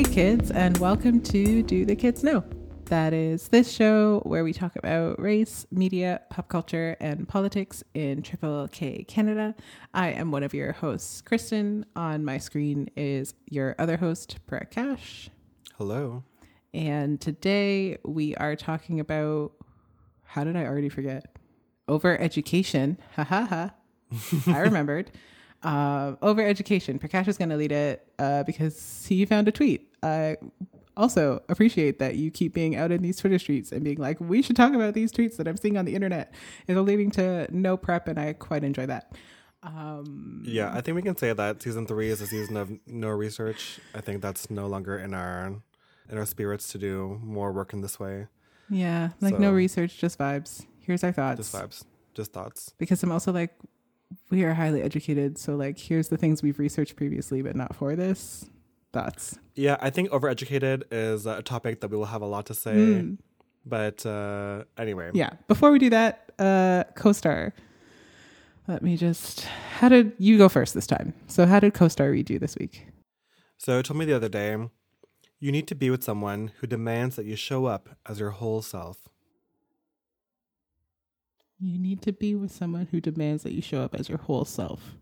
Hey, kids, and welcome to Do the Kids Know? That is this show where we talk about race, media, pop culture, and politics in Triple K Canada. I am one of your hosts, Kristen. On my screen is your other host, Prakash. Hello. And today we are talking about how did I already forget? Over education. Ha ha ha. I remembered. Uh, over education. Prakash is going to lead it uh, because he found a tweet. I also appreciate that you keep being out in these Twitter streets and being like, we should talk about these tweets that I'm seeing on the internet. It's leading to no prep, and I quite enjoy that. Um, Yeah, I think we can say that season three is a season of no research. I think that's no longer in our in our spirits to do more work in this way. yeah, like no research, just vibes. Here's our thoughts. Just vibes, just thoughts. because I'm also like, we are highly educated. So, like, here's the things we've researched previously, but not for this. Thoughts. Yeah, I think overeducated is a topic that we will have a lot to say. Mm. But uh, anyway, Yeah. Before we do that, uh, co-star. Let me just. How did you go first this time? So, how did co-star read you this week? So it told me the other day, you need to be with someone who demands that you show up as your whole self. You need to be with someone who demands that you show up as your whole self.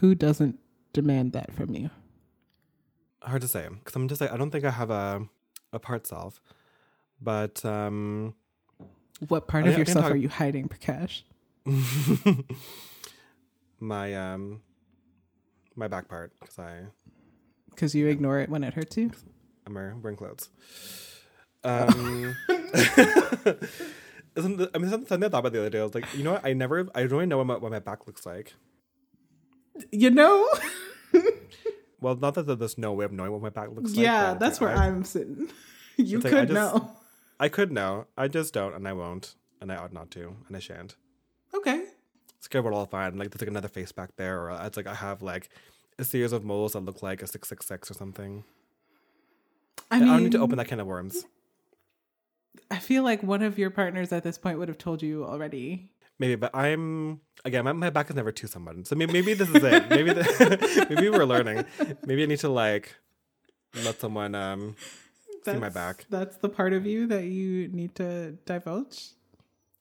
Who doesn't demand that from you? Hard to say because I'm just like I don't think I have a a part self, but um, What part I of think I can yourself talk- are you hiding, Prakash? my um my back part because I Because you ignore it when it hurts you. I'm wearing clothes. Um, isn't I mean something I thought about the other day. I was like, you know what? I never I don't really know what my, what my back looks like. You know? Well, not that there's no way of knowing what my back looks like. Yeah, that's where I, I'm sitting. You It's like, could I just- know. I could know. I just don't, and I won't, and I ought not to, and I shan't. Okay. It's good, but all fine. Like there's like another face back there, or it's like I have like a series of moles that look like a six six six or something. I I, don't need to open that can of worms. I feel like one of your partners at this point would have told you already. Maybe, but I'm again. My, my back is never to someone, so maybe, maybe this is it. Maybe the, maybe we're learning. Maybe I need to like let someone um see my back. That's the part of you that you need to divulge.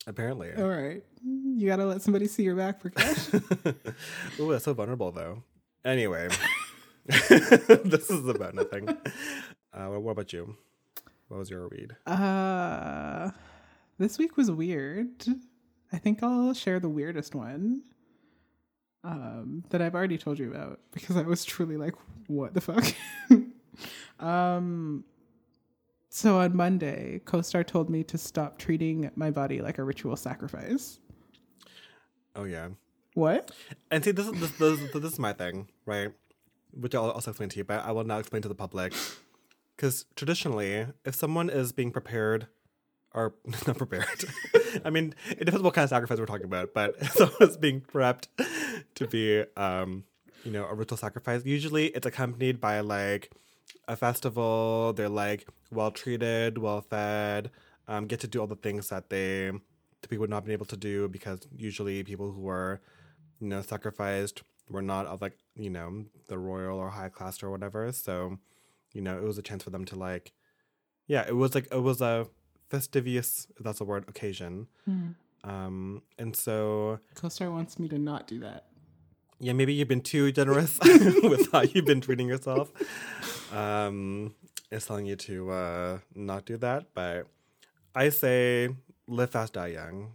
Apparently, All right. You got to let somebody see your back Prakash. oh, that's so vulnerable though. Anyway, this is about nothing. Uh, what about you? What was your read? uh, this week was weird. I think I'll share the weirdest one um, that I've already told you about because I was truly like, what the fuck? um, so on Monday, CoStar told me to stop treating my body like a ritual sacrifice. Oh yeah. What? And see, this is this, this, this is my thing, right? Which I'll also explain to you, but I will now explain to the public. Because traditionally, if someone is being prepared, or not prepared, I mean, it depends what kind of sacrifice we're talking about. But if someone is being prepped to be, um, you know, a ritual sacrifice, usually it's accompanied by like a festival. They're like well treated, well fed, um, get to do all the things that they typically would not been able to do because usually people who were you know, sacrificed were not of like, you know, the royal or high class or whatever. So, you know, it was a chance for them to like, yeah, it was like, it was a fastidious, if that's a word, occasion. Um, and so, CoStar wants me to not do that. yeah, maybe you've been too generous with how you've been treating yourself. Um, it's telling you to uh, not do that. But I say live fast, die young.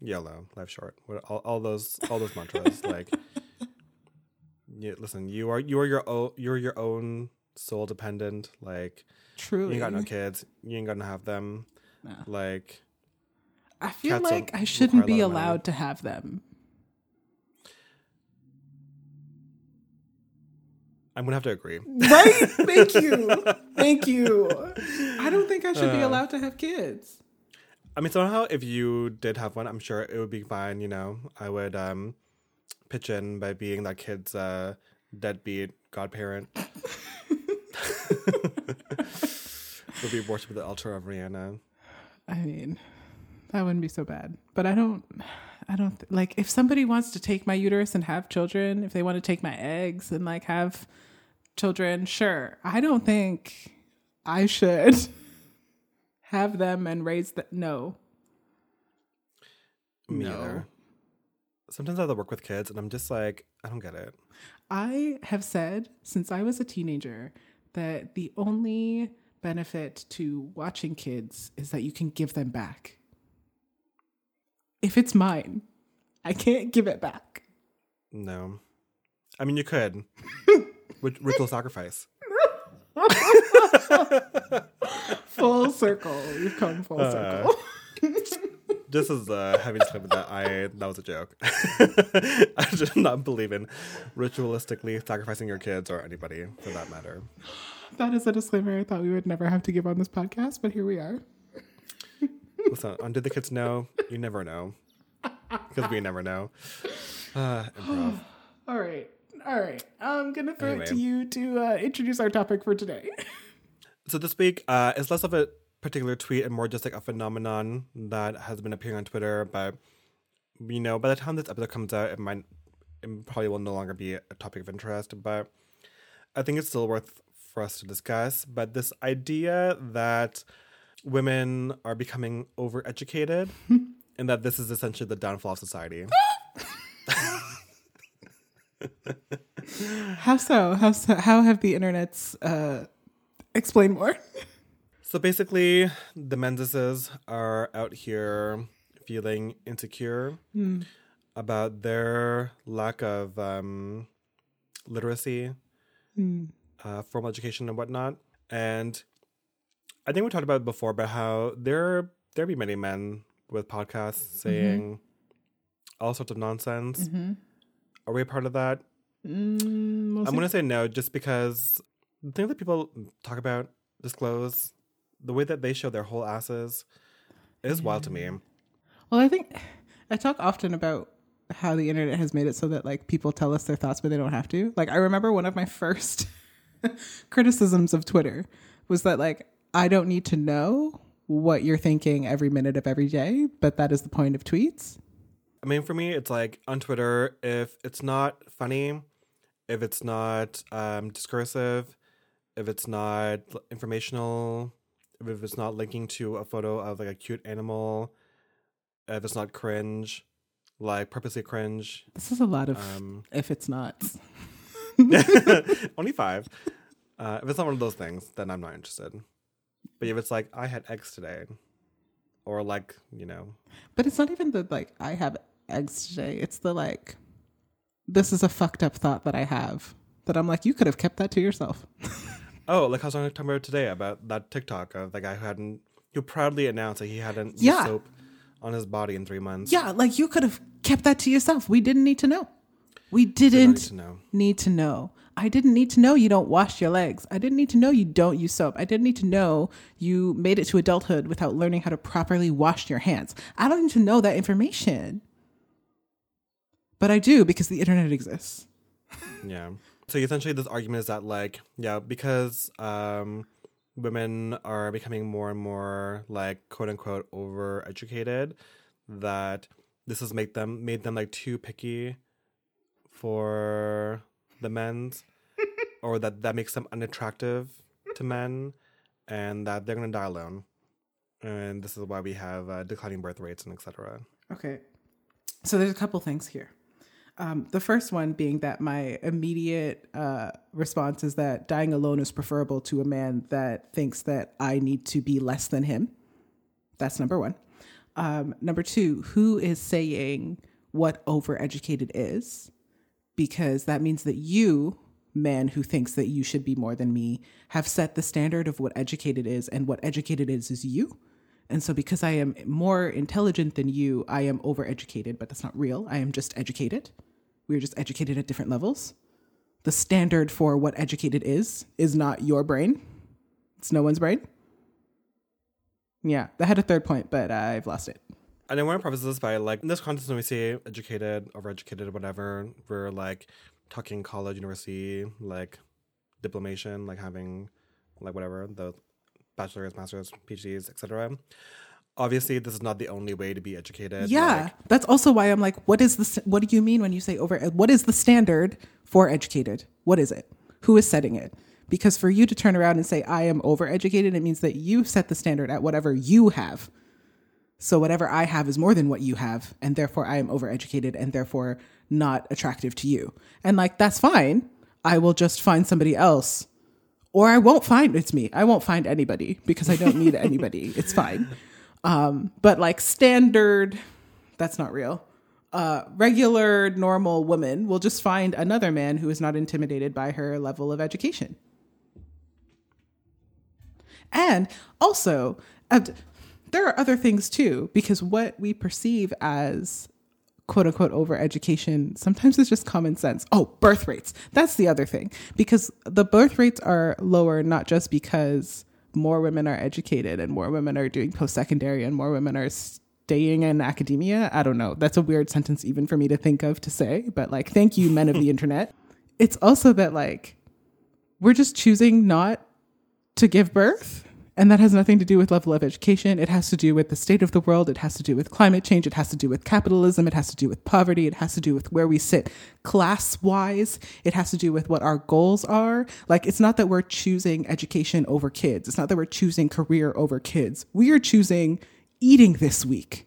YOLO, life short. All, all those all those mantras like. Yeah, listen. You are you are your own. You're your own soul dependent. Like you ain't got no kids. You ain't gonna have them. No. Like I feel like I shouldn't be lot of money. allowed to have them. I'm gonna have to agree. Right? Thank you. Thank you. I don't think I should be Uh. allowed to have kids. I mean, somehow if you did have one, I'm sure it would be fine. You know, I would um pitch in by being that kid's uh, deadbeat godparent. would be worshipped at the altar of Rihanna. I mean, that wouldn't be so bad. But I don't, I don't th- like if somebody wants to take my uterus and have children, if they want to take my eggs and like have children, sure. I don't think I should have them and raise them. No. Me No. either. Sometimes I have to work with kids, and I'm just like, I don't get it. I have said since I was a teenager that the only benefit to watching kids is that you can give them back. If it's mine, I can't give it back. No, I mean you could. Rit- Ritual sacrifice. Full circle. You've come full uh, circle. This is a heavy disclaimer that I that was a joke. I do not believe in ritualistically sacrificing your kids or anybody for that matter. That is a disclaimer I thought we would never have to give on this podcast, but here we are. Listen, on Did the Kids Know? You never know. Because we never know. Uh, improv. All right. All right. I'm going to throw it to you to uh, introduce our topic for today. So this week, uh, it's less of a particular tweet and more just like a phenomenon that has been appearing on Twitter. But you know, by the time this episode comes out, it might, it probably will no longer be a topic of interest. But I think it's still worth for us to discuss. But this idea that women are becoming overeducated, and that this is essentially the downfall of society. How so? How so? How have the internets uh, explain more? So basically, the Mendeses are out here feeling insecure about their lack of um, literacy, uh, formal education, and whatnot. And I think we talked about it before about how there there be many men with podcasts saying all sorts of nonsense. Are we a part of that? Mm, I'm going to say no, just because the things that people talk about, disclose, the way that they show their whole asses is wild to me. Well, I think I talk often about how the internet has made it so that like people tell us their thoughts, but they don't have to. Like I remember one of my first criticisms of Twitter was that like I don't need to know what you're thinking every minute of every day, but that is the point of tweets. I mean, for me, it's like on Twitter, if it's not funny, if it's not um, discursive, if it's not informational, if it's not linking to a photo of like a cute animal, if it's not cringe, like purposely cringe, This is a lot of um, if it's not. only five. Uh, if it's not one of those things, then I'm not interested. But if it's like I had eggs today, or like you know, But it's not even the like I have eggs today. It's the like this is a fucked up thought that I have that I'm like you could have kept that to yourself. oh, like I was talking about today about that TikTok of the guy who hadn't, who proudly announced that he hadn't Yeah. soap on his body in three months. Yeah, like you could have kept that to yourself. We didn't need to know. We Did not need to know. need to know. I didn't need to know you don't wash your legs. I didn't need to know you don't use soap. I didn't need to know you made it to adulthood without learning how to properly wash your hands. I don't need to know that information. But I do because the internet exists. Yeah. So essentially, this argument is that like, yeah, because um, women are becoming more and more like quote unquote overeducated, that this has made them made them like too picky for the men's, or that that makes them unattractive to men, and that they're gonna die alone. And this is why we have uh, declining birth rates and etc. Okay. So there's a couple things here. Um, the first one being that my immediate uh, response is that dying alone is preferable to a man that thinks that I need to be less than him. That's number one. Um, number two, who is saying what overeducated is? Because that means that you, man who thinks that you should be more than me, have set the standard of what educated is, and what educated is is you. And so, because I am more intelligent than you, I am overeducated, but that's not real. I am just educated. We're just educated at different levels. The standard for what educated is, is not your brain, it's no one's brain. Yeah, I had a third point, but I've lost it. And I want to preface this by like in this context when we say educated, overeducated, whatever, we're like talking college, university, like diplomation, like having like whatever, the bachelor's, master's, PhDs, etc. Obviously, this is not the only way to be educated. Yeah, like, that's also why I'm like, what is the? What do you mean when you say over? What is the standard for educated? What is it? Who is setting it? Because for you to turn around and say, I am overeducated, it means that you set the standard at whatever you have. So whatever I have is more than what you have, and therefore I am overeducated and therefore not attractive to you. And like, that's fine. I will just find somebody else. Or I won't find it's me. I won't find anybody because I don't need anybody. It's fine. Um, but like standard, that's not real. Uh, regular, normal woman will just find another man who is not intimidated by her level of education. And also, uh, there are other things too, because what we perceive as quote unquote over education sometimes it's just common sense. Oh, birth rates. That's the other thing. Because the birth rates are lower not just because more women are educated and more women are doing post secondary and more women are staying in academia. I don't know. That's a weird sentence even for me to think of to say, but like, thank you, men of the internet. It's also that like we're just choosing not to give birth and that has nothing to do with level of education. It has to do with the state of the world. It has to do with climate change. It has to do with capitalism. It has to do with poverty. It has to do with where we sit class wise. It has to do with what our goals are. Like, it's not that we're choosing education over kids. It's not that we're choosing career over kids. We are choosing eating this week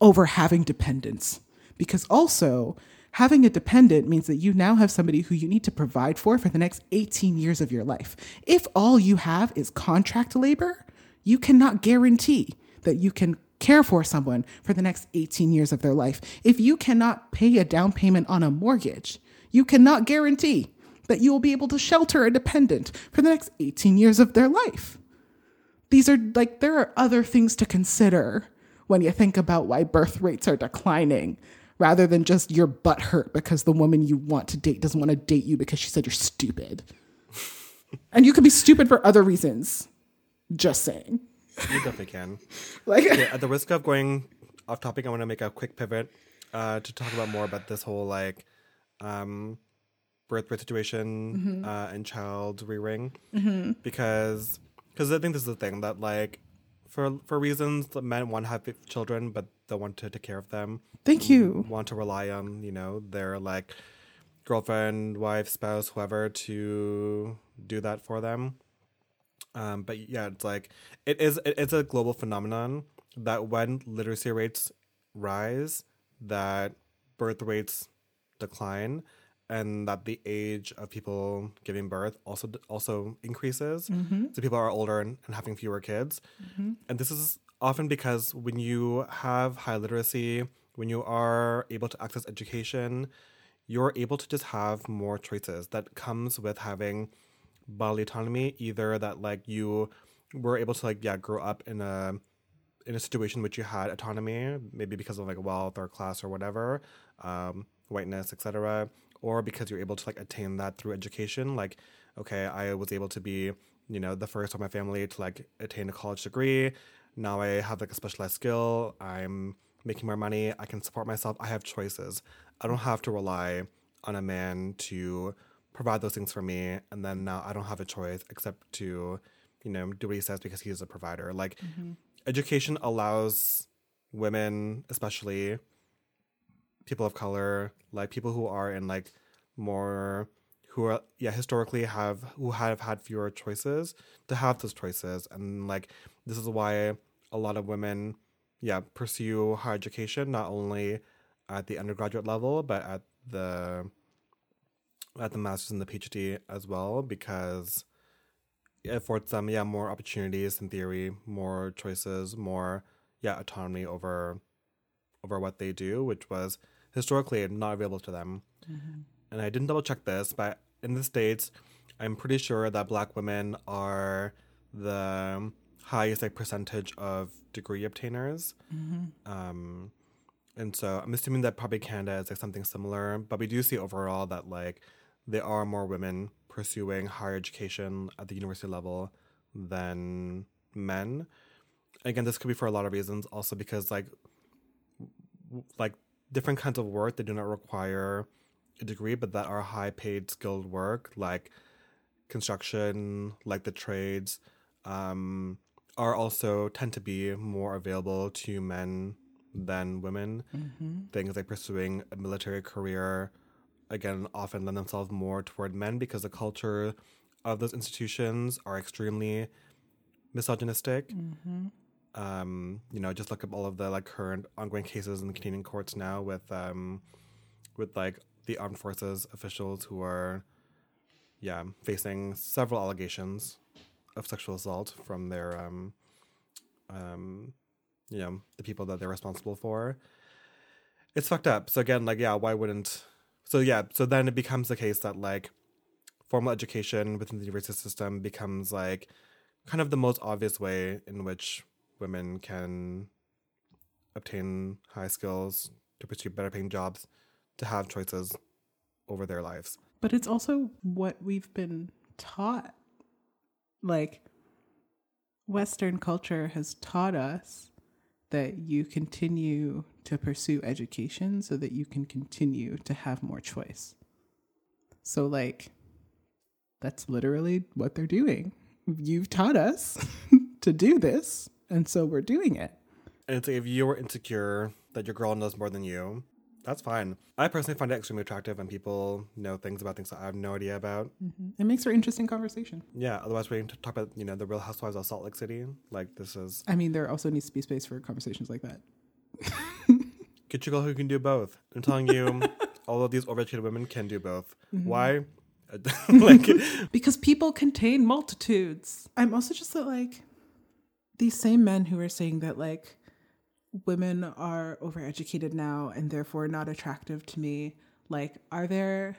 over having dependence. Because also, Having a dependent means that you now have somebody who you need to provide for for the next 18 years of your life. If all you have is contract labor, you cannot guarantee that you can care for someone for the next 18 years of their life. If you cannot pay a down payment on a mortgage, you cannot guarantee that you will be able to shelter a dependent for the next 18 years of their life. These are like, there are other things to consider when you think about why birth rates are declining rather than just your butt hurt because the woman you want to date doesn't want to date you because she said you're stupid. and you could be stupid for other reasons. Just saying. You definitely can. like yeah, at the risk of going off topic, I want to make a quick pivot uh, to talk about more about this whole like um, birth birth situation mm-hmm. uh, and child rearing mm-hmm. because because I think this is the thing that like for for reasons that men want to have children, but they want to take care of them. Thank you. Want to rely on you know their like girlfriend, wife, spouse, whoever to do that for them. Um, but yeah, it's like it is. It, it's a global phenomenon that when literacy rates rise, that birth rates decline and that the age of people giving birth also also increases. Mm-hmm. So people are older and, and having fewer kids, mm-hmm. and this is often because when you have high literacy, when you are able to access education, you're able to just have more choices. That comes with having bodily autonomy, either that like you were able to like yeah grow up in a in a situation which you had autonomy, maybe because of like wealth or class or whatever, um, whiteness, etc or because you're able to like attain that through education. Like, okay, I was able to be, you know, the first of my family to like attain a college degree. Now I have like a specialized skill. I'm making more money. I can support myself. I have choices. I don't have to rely on a man to provide those things for me. And then now I don't have a choice except to, you know, do what he says because he's a provider. Like, mm-hmm. education allows women, especially, people of color, like people who are in like more who are yeah historically have who have had fewer choices to have those choices and like this is why a lot of women yeah pursue higher education not only at the undergraduate level but at the at the masters and the phd as well because it affords them yeah more opportunities in theory more choices more yeah autonomy over over what they do which was historically not available to them. Mm-hmm. And I didn't double check this, but in the States, I'm pretty sure that black women are the highest like percentage of degree obtainers. Mm-hmm. Um, and so I'm assuming that probably Canada is like something similar, but we do see overall that like there are more women pursuing higher education at the university level than men. Again, this could be for a lot of reasons. Also because like like different kinds of work that do not require a degree, but that are high paid skilled work, like construction, like the trades, um, are also tend to be more available to men than women. Mm-hmm. Things like pursuing a military career, again often lend themselves more toward men because the culture of those institutions are extremely misogynistic. Um, you know, just look up all of the like current ongoing cases in the Canadian courts now with um, with like the armed forces officials who are, yeah, facing several allegations of sexual assault from their um, um, you know, the people that they're responsible for. It's fucked up. So again, like, yeah, why wouldn't? So yeah, so then it becomes the case that like formal education within the university system becomes like kind of the most obvious way in which women can obtain high skills to pursue better paying jobs to have choices over their lives. But it's also what we've been taught. Like, Western culture has taught us that you continue to pursue education so that you can continue to have more choice. So, like, that's literally what they're doing. You've taught us to do this, and so we're doing it. And it's like if you're insecure that your girl knows more than you, that's fine. I personally find it extremely attractive when people know things about things that I have no idea about. Mm-hmm. It makes for interesting conversation. Yeah, otherwise we can t- talk about, you know, the real housewives of Salt Lake City. Like this is I mean, there also needs to be space for conversations like that. get your girl who can do both. I'm telling you, all of these overeducated women can do both. Mm-hmm. Why? like because people contain multitudes. I'm also just that like these same men who are saying that like women are overeducated now and therefore not attractive to me. Like, are there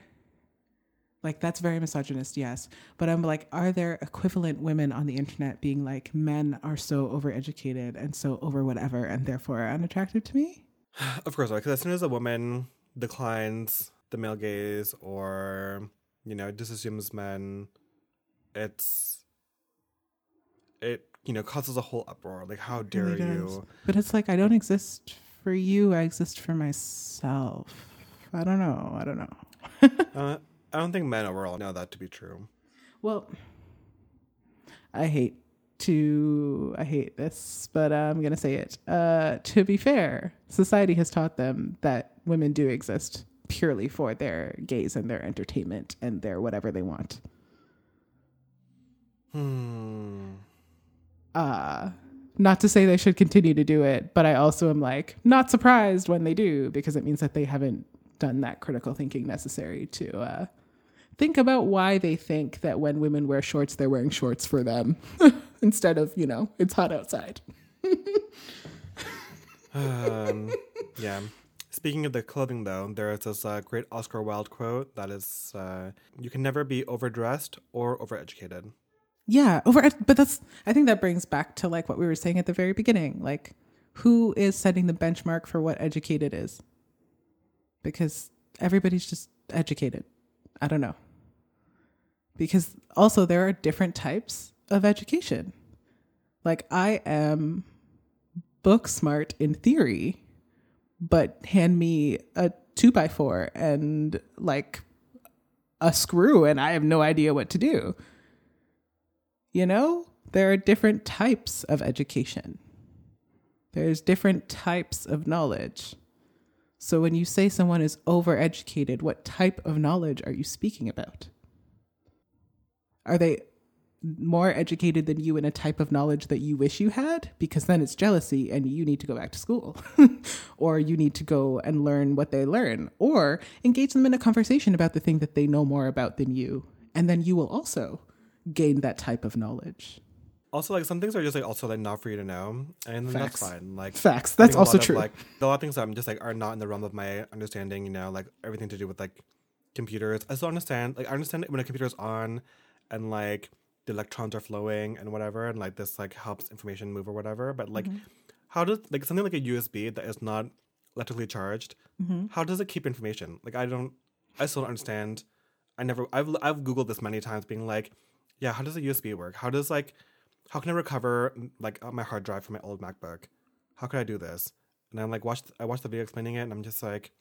like that's very misogynist, yes. But I'm like, are there equivalent women on the internet being like, men are so overeducated and so over whatever and therefore unattractive to me? Of course, because as soon as a woman declines the male gaze or you know disassumes men, it's it you know causes a whole uproar. Like, how dare you? But it's like I don't exist for you. I exist for myself. I don't know. I don't know. Uh, I don't think men overall know that to be true. Well, I hate to I hate this, but I'm gonna say it. Uh, to be fair, society has taught them that women do exist purely for their gaze and their entertainment and their whatever they want. Hmm. Uh not to say they should continue to do it, but I also am like not surprised when they do because it means that they haven't done that critical thinking necessary to uh, think about why they think that when women wear shorts, they're wearing shorts for them instead of, you know, it's hot outside. Um, yeah. Speaking of the clothing, though, there is this uh, great Oscar Wilde quote that is, uh, "You can never be overdressed or overeducated." Yeah, over but that's I think that brings back to like what we were saying at the very beginning. Like who is setting the benchmark for what educated is? Because everybody's just educated. I don't know. Because also there are different types of education. Like I am book smart in theory, but hand me a two by four and like a screw and I have no idea what to do. You know, there are different types of education. There's different types of knowledge. So when you say someone is overeducated, what type of knowledge are you speaking about? Are they more educated than you in a type of knowledge that you wish you had? Because then it's jealousy and you need to go back to school. or you need to go and learn what they learn. Or engage them in a conversation about the thing that they know more about than you. And then you will also gain that type of knowledge. Also, like some things are just like also like not for you to know, and Facts. that's fine. Like Facts. That's also lot of, true. like a lot of things that I'm just like are not in the realm of my understanding. You know, like everything to do with like computers. I still understand. Like I understand when a computer is on, and like the electrons are flowing and whatever, and like this like helps information move or whatever. But like, Mm-hmm. how does like something like a USB that is not electrically charged? Mm-hmm. How does it keep information? Like I don't. I still don't understand. I never. I've I've googled this many times, being like, yeah, how does a USB work? How does like how can I recover like uh, my hard drive from my old MacBook? How could I do this? And I'm like, watched I watched the video explaining it, and I'm just like,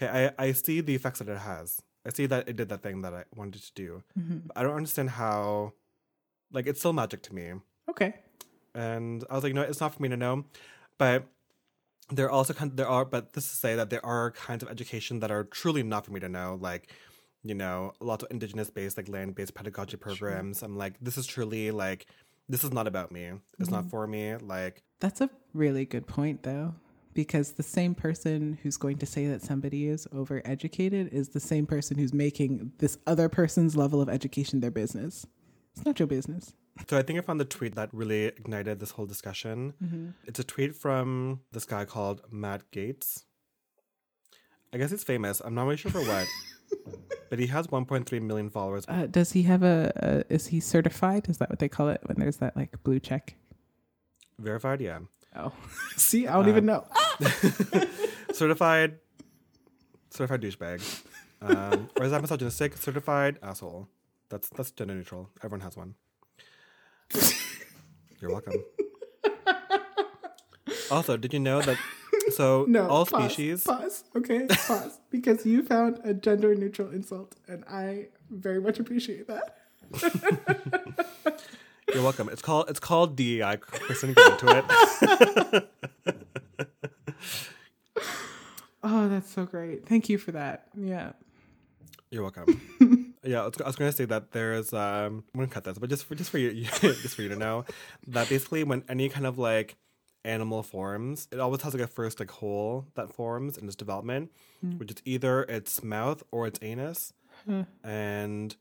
okay, I, I see the effects that it has. I see that it did that thing that I wanted to do. Mm-hmm. But I don't understand how, like, it's still magic to me. Okay. And I was like, no, it's not for me to know. But there are also kind there are but this is to say that there are kinds of education that are truly not for me to know like you know lots of indigenous based like land based pedagogy programs i'm like this is truly like this is not about me it's not mm-hmm. for me like That's a really good point, though, because the same person who's going to say that somebody is overeducated is the same person who's making this other person's level of education their business. It's not your business. So I think I found the tweet that really ignited this whole discussion. Mm-hmm. It's a tweet from this guy called Matt Gaetz. I guess he's famous. I'm not really sure for what, but he has 1.3 million followers. Uh, does he have a, a? Is he certified? Is that what they call it when there's that like blue check? Verified, yeah. Oh, see, I don't even know. Certified, certified douchebag. Um, or is that misogynistic? Certified asshole. That's that's gender neutral. Everyone has one. You're welcome. Also, did you know that? So No, all pause, species. Pause. Okay, pause. because you found a gender neutral insult, and I very much appreciate that. You're welcome. It's called it's called DEI. Kristen, get into it. Oh, that's so great. Thank you for that. Yeah. You're welcome. yeah, I was, I was going to say that there's um I'm gonna cut this, but just for just for you just for you to know that basically when any kind of like animal forms, it always has like a first like hole that forms in its development, which is either its mouth or its anus, and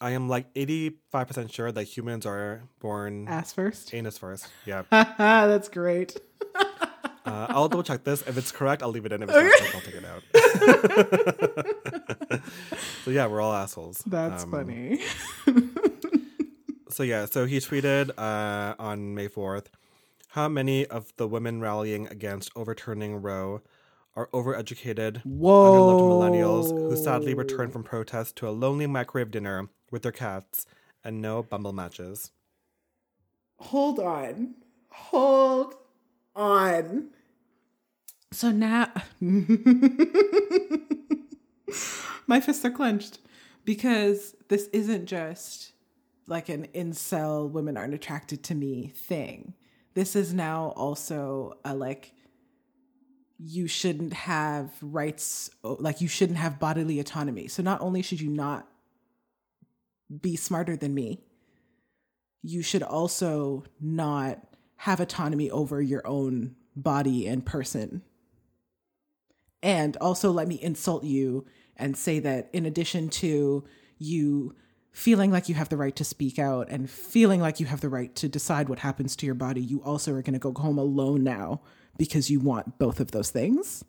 I am like 85 percent sure that humans are born Ass first. anus first. Yeah, that's great. uh, I'll double check this. If it's correct, I'll leave it in. If it's not, I'll take it out. so yeah, we're all assholes. That's Um, funny. So yeah, so he tweeted uh, on May fourth, how many of the women rallying against overturning Roe are overeducated, Whoa. underloved millennials who sadly return from protest to a lonely microwave dinner with their cats and no Bumble matches. Hold on. Hold on. So now my fists are clenched because this isn't just like an incel women aren't attracted to me thing. This is now also a like you shouldn't have rights like you shouldn't have bodily autonomy. So not only should you not be smarter than me, you should also not have autonomy over your own body and person. And also let me insult you and say that in addition to you feeling like you have the right to speak out and feeling like you have the right to decide what happens to your body, you also are going to go home alone now because you want both of those things.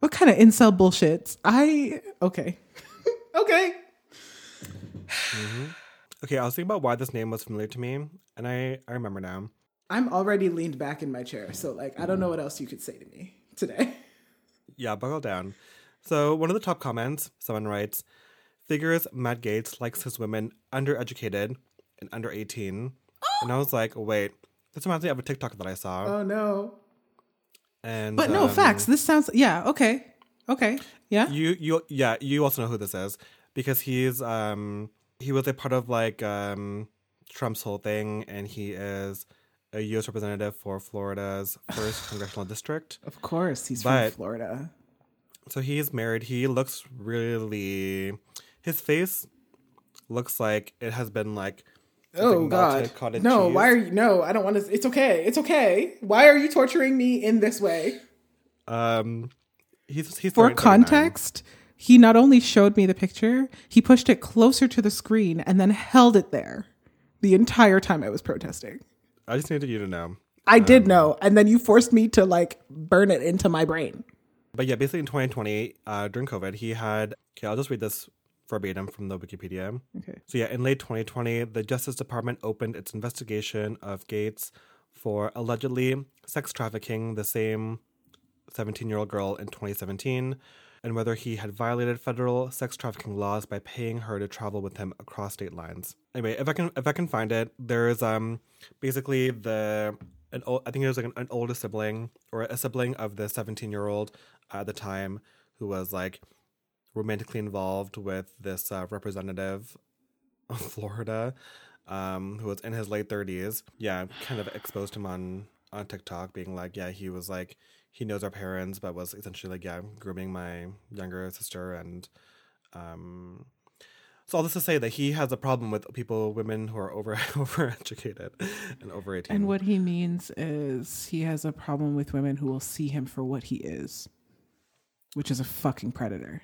What kind of incel bullshit? I okay. okay. Mm-hmm. Okay, I was thinking about why this name was familiar to me, and I, I remember now. I'm already leaned back in my chair, so like I don't know what else you could say to me today. Yeah, buckle down. So, one of the top comments, someone writes, figures Matt Gaetz likes his women undereducated and under 18. Oh! And I was like, wait, this reminds me of a TikTok that I saw. Oh no. And But no um, facts. This sounds yeah, okay. Okay. Yeah. You you yeah, you also know who this is because he's um he was a part of like um Trump's whole thing and he is a US representative for Florida's first congressional district. Of course, he's But- from Florida. So he's married. He looks really his face looks like it has been like Oh God! No, cheese. why are you? No, I don't want to. It's okay. It's okay. Why are you torturing me in this way? um he's he's For context, he not only showed me the picture, he pushed it closer to the screen and then held it there the entire time I was protesting. I just needed you to know. I did know, and then you forced me to like burn it into my brain. But yeah, basically in 2020, uh, during COVID, he had. Okay, I'll just read this verbatim from the Wikipedia. Okay. So yeah, in late 2020, the Justice Department opened its investigation of Gaetz for allegedly sex trafficking the same 17-year-old girl in 2017, and whether he had violated federal sex trafficking laws by paying her to travel with him across state lines. Anyway, if I can if I can find it, there is um basically the an old, I think it was like an, an older sibling or a sibling of the 17-year-old at the time who was like romantically involved with this uh, representative of Florida, um, who was in his late 30s. Yeah, kind of exposed him on on TikTok being like, yeah, he was like, he knows our parents, but was essentially like, yeah, grooming my younger sister. And um, so all this to say that he has a problem with people, women who are over overeducated and over 18. And what he means is he has a problem with women who will see him for what he is, which is a fucking predator.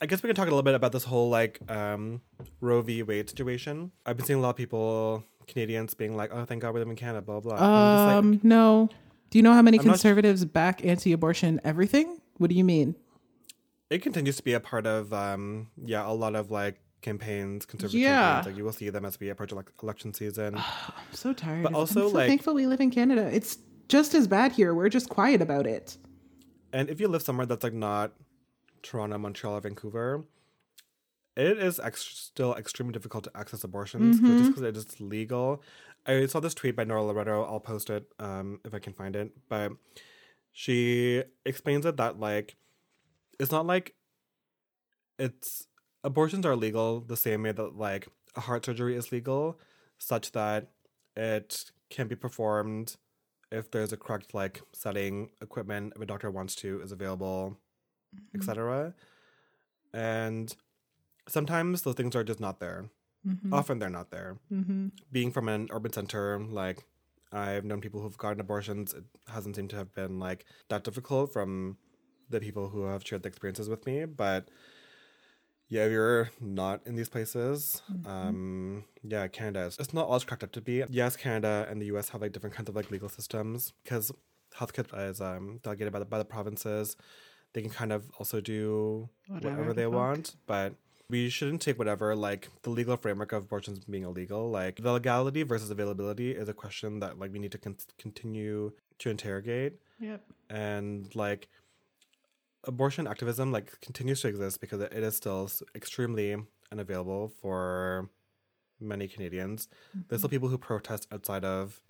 I guess we can talk a little bit about this whole like um, Roe v. Wade situation. I've been seeing a lot of people, Canadians, being like, "Oh, thank God we live in Canada." Blah blah. I'm like, Um, no. Do you know how many I'm not- conservatives back anti-abortion everything? What do you mean? it continues to be a part of um, yeah, a lot of like campaigns, conservative Yeah. campaigns. Like you will see them as we approach elec election season. I'm so tired. But also, I'm so like- thankful we live in Canada. It's just as bad here. We're just quiet about it. And if you live somewhere that's like not Toronto, Montreal, Vancouver, it is ex- still extremely difficult to access abortions 'cause- just because it is legal. I saw this tweet by Nora Loreto. I'll post it um, if I can find it. But she explains it that like it's not like it's abortions are legal the same way that like a heart surgery is legal, such that it can be performed if there's a correct like setting, equipment, if a doctor wants to, is available, etc. And sometimes those things are just not there. Often they're not there. Mm-hmm. Being from an urban center, like I've known people who've gotten abortions, it hasn't seemed to have been like that difficult from the people who have shared the experiences with me. But yeah, if you're not in these places, um, yeah, Canada is it's not all it's cracked up to be. Yes, Canada and the US have like different kinds of like legal systems because healthcare is um delegated by the by the provinces. They can kind of also do Whatever whatever, they fuck. want, but we shouldn't take whatever like the legal framework of abortions being illegal. Like the legality versus availability is a question that like we need to con- continue to interrogate Yep. and like abortion activism like continues to exist because it is still extremely unavailable for many Canadians. There's still people who protest outside of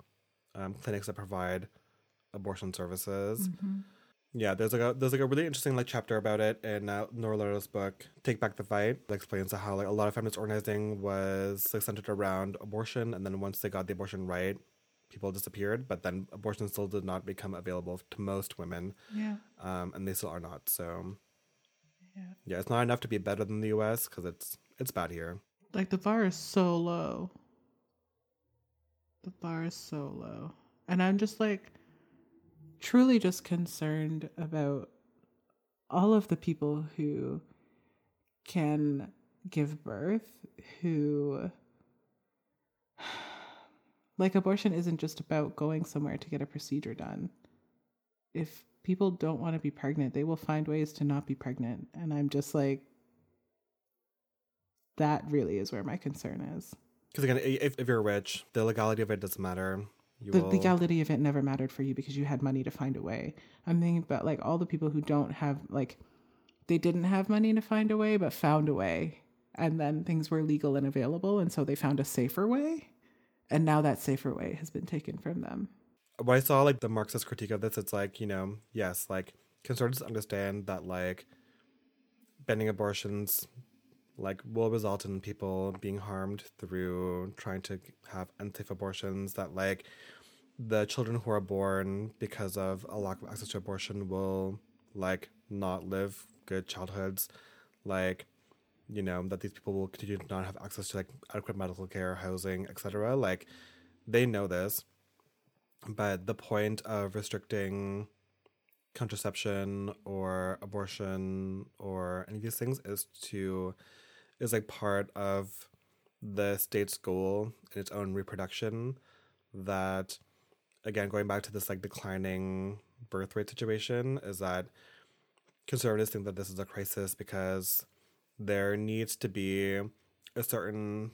um, clinics that provide abortion services. Yeah, there's like a there's like a really interesting like chapter about it in uh, Nora Loreto's book "Take Back the Fight." It explains how like a lot of feminist organizing was like centered around abortion, and then once they got the abortion right, people disappeared. But then abortion still did not become available to most women, Yeah. um, and they still are not. So Yeah. yeah, it's not enough to be better than the U.S. because it's it's bad here. Like the bar is so low. The bar is so low. And I'm just like truly just concerned about all of the people who can give birth who like abortion isn't just about going somewhere to get a procedure done. If people don't want to be pregnant, they will find ways to not be pregnant. And I'm just like that really is where my concern is. Because again, if, if you're rich, the legality of it doesn't matter. The legality of it never mattered for you because you had money to find a way. I'm thinking about like all the people who don't have like they didn't have money to find a way but found a way and then things were legal and available and so they found a safer way and now that safer way has been taken from them. when I saw like the Marxist critique of this, it's like, you know, yes, like conservatives understand that like banning abortions like will result in people being harmed through trying to have unsafe abortions that like the children who are born because of a lack of access to abortion will like not live good childhoods. Like you know that these people will continue to not have access to like adequate medical care housing etc like they know this but the point of restricting contraception or abortion or any of these things is to is like part of the state's goal in its own reproduction that again going back to this like declining birth rate situation is that conservatives think that this is a crisis because there needs to be a certain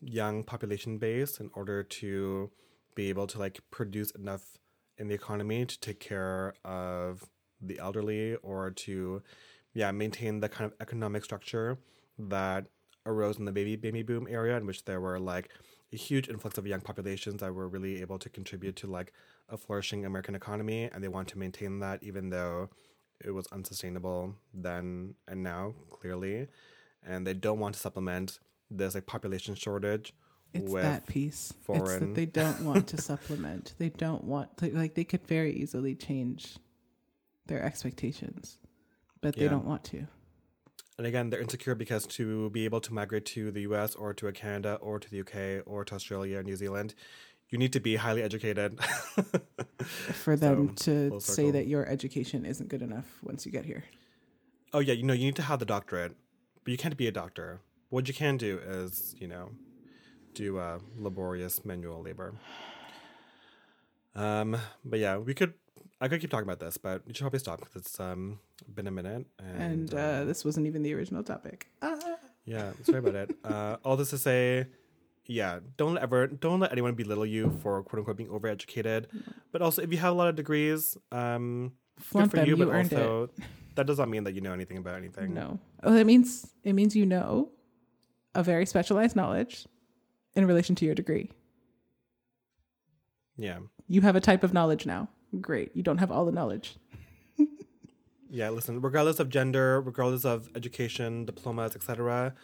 young population base in order to be able to like produce enough in the economy to take care of the elderly or to yeah maintain the kind of economic structure that arose in the baby baby boom area in which there were like a huge influx of young populations that were really able to contribute to like a flourishing American economy and they want to maintain that even though it was unsustainable then and now clearly and they don't want to supplement this like population shortage It's with that piece. It's foreign- that they don't want to supplement. They don't want to, like they could very easily change their expectations, but they Yeah. don't want to. And again, they're insecure because to be able to migrate to the US or to a Canada or to the UK or to Australia or New Zealand, you need to be highly educated. For them So, to say that your education isn't good enough once you get here. oh yeah, you know, you need to have the doctorate, but you can't be a doctor. What you can do is, you know, do uh, laborious manual labor. Um, but yeah, we could. I could keep talking about this, but we should probably stop because it's um been a minute. And, And, uh, uh, this wasn't even the original topic. Ah. Yeah, sorry about it. Uh, all this to say, yeah, don't ever don't let anyone belittle you for quote unquote being overeducated. But also, if you have a lot of degrees, um, good for them. you. You, but it. also, that does not mean that you know anything about anything. No. Oh, that means it means you know a very specialized knowledge in relation to your degree. Yeah, You have a type of knowledge now. Great. You don't have all the knowledge. yeah. Listen, regardless of gender, regardless of education, diplomas, etc.,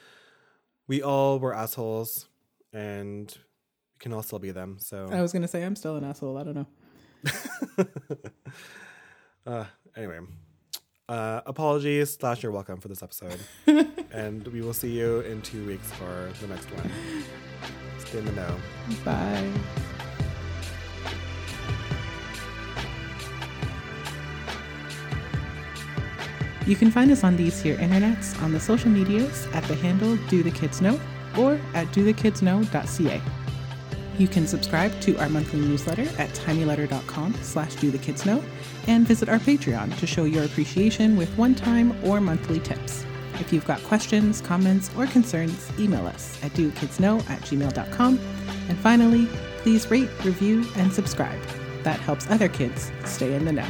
we all were assholes, and we can all still be them. So, I was gonna say I'm still an asshole. I don't know. uh, anyway. Uh, apologies slash you're welcome for this episode and we will see you in two weeks for the next one stay in the know Bye. You can find us on these here internets on the social medias at the handle Do the Kids Know or at dothekidsknow.ca. You can subscribe to our monthly newsletter at tinyletter.com slash do the kids know and visit our Patreon to show your appreciation with one-time or monthly tips. If you've got questions, comments, or concerns, email us at dokidsknow at gmail.com. And finally, please rate, review, and subscribe. That helps other kids stay in the know.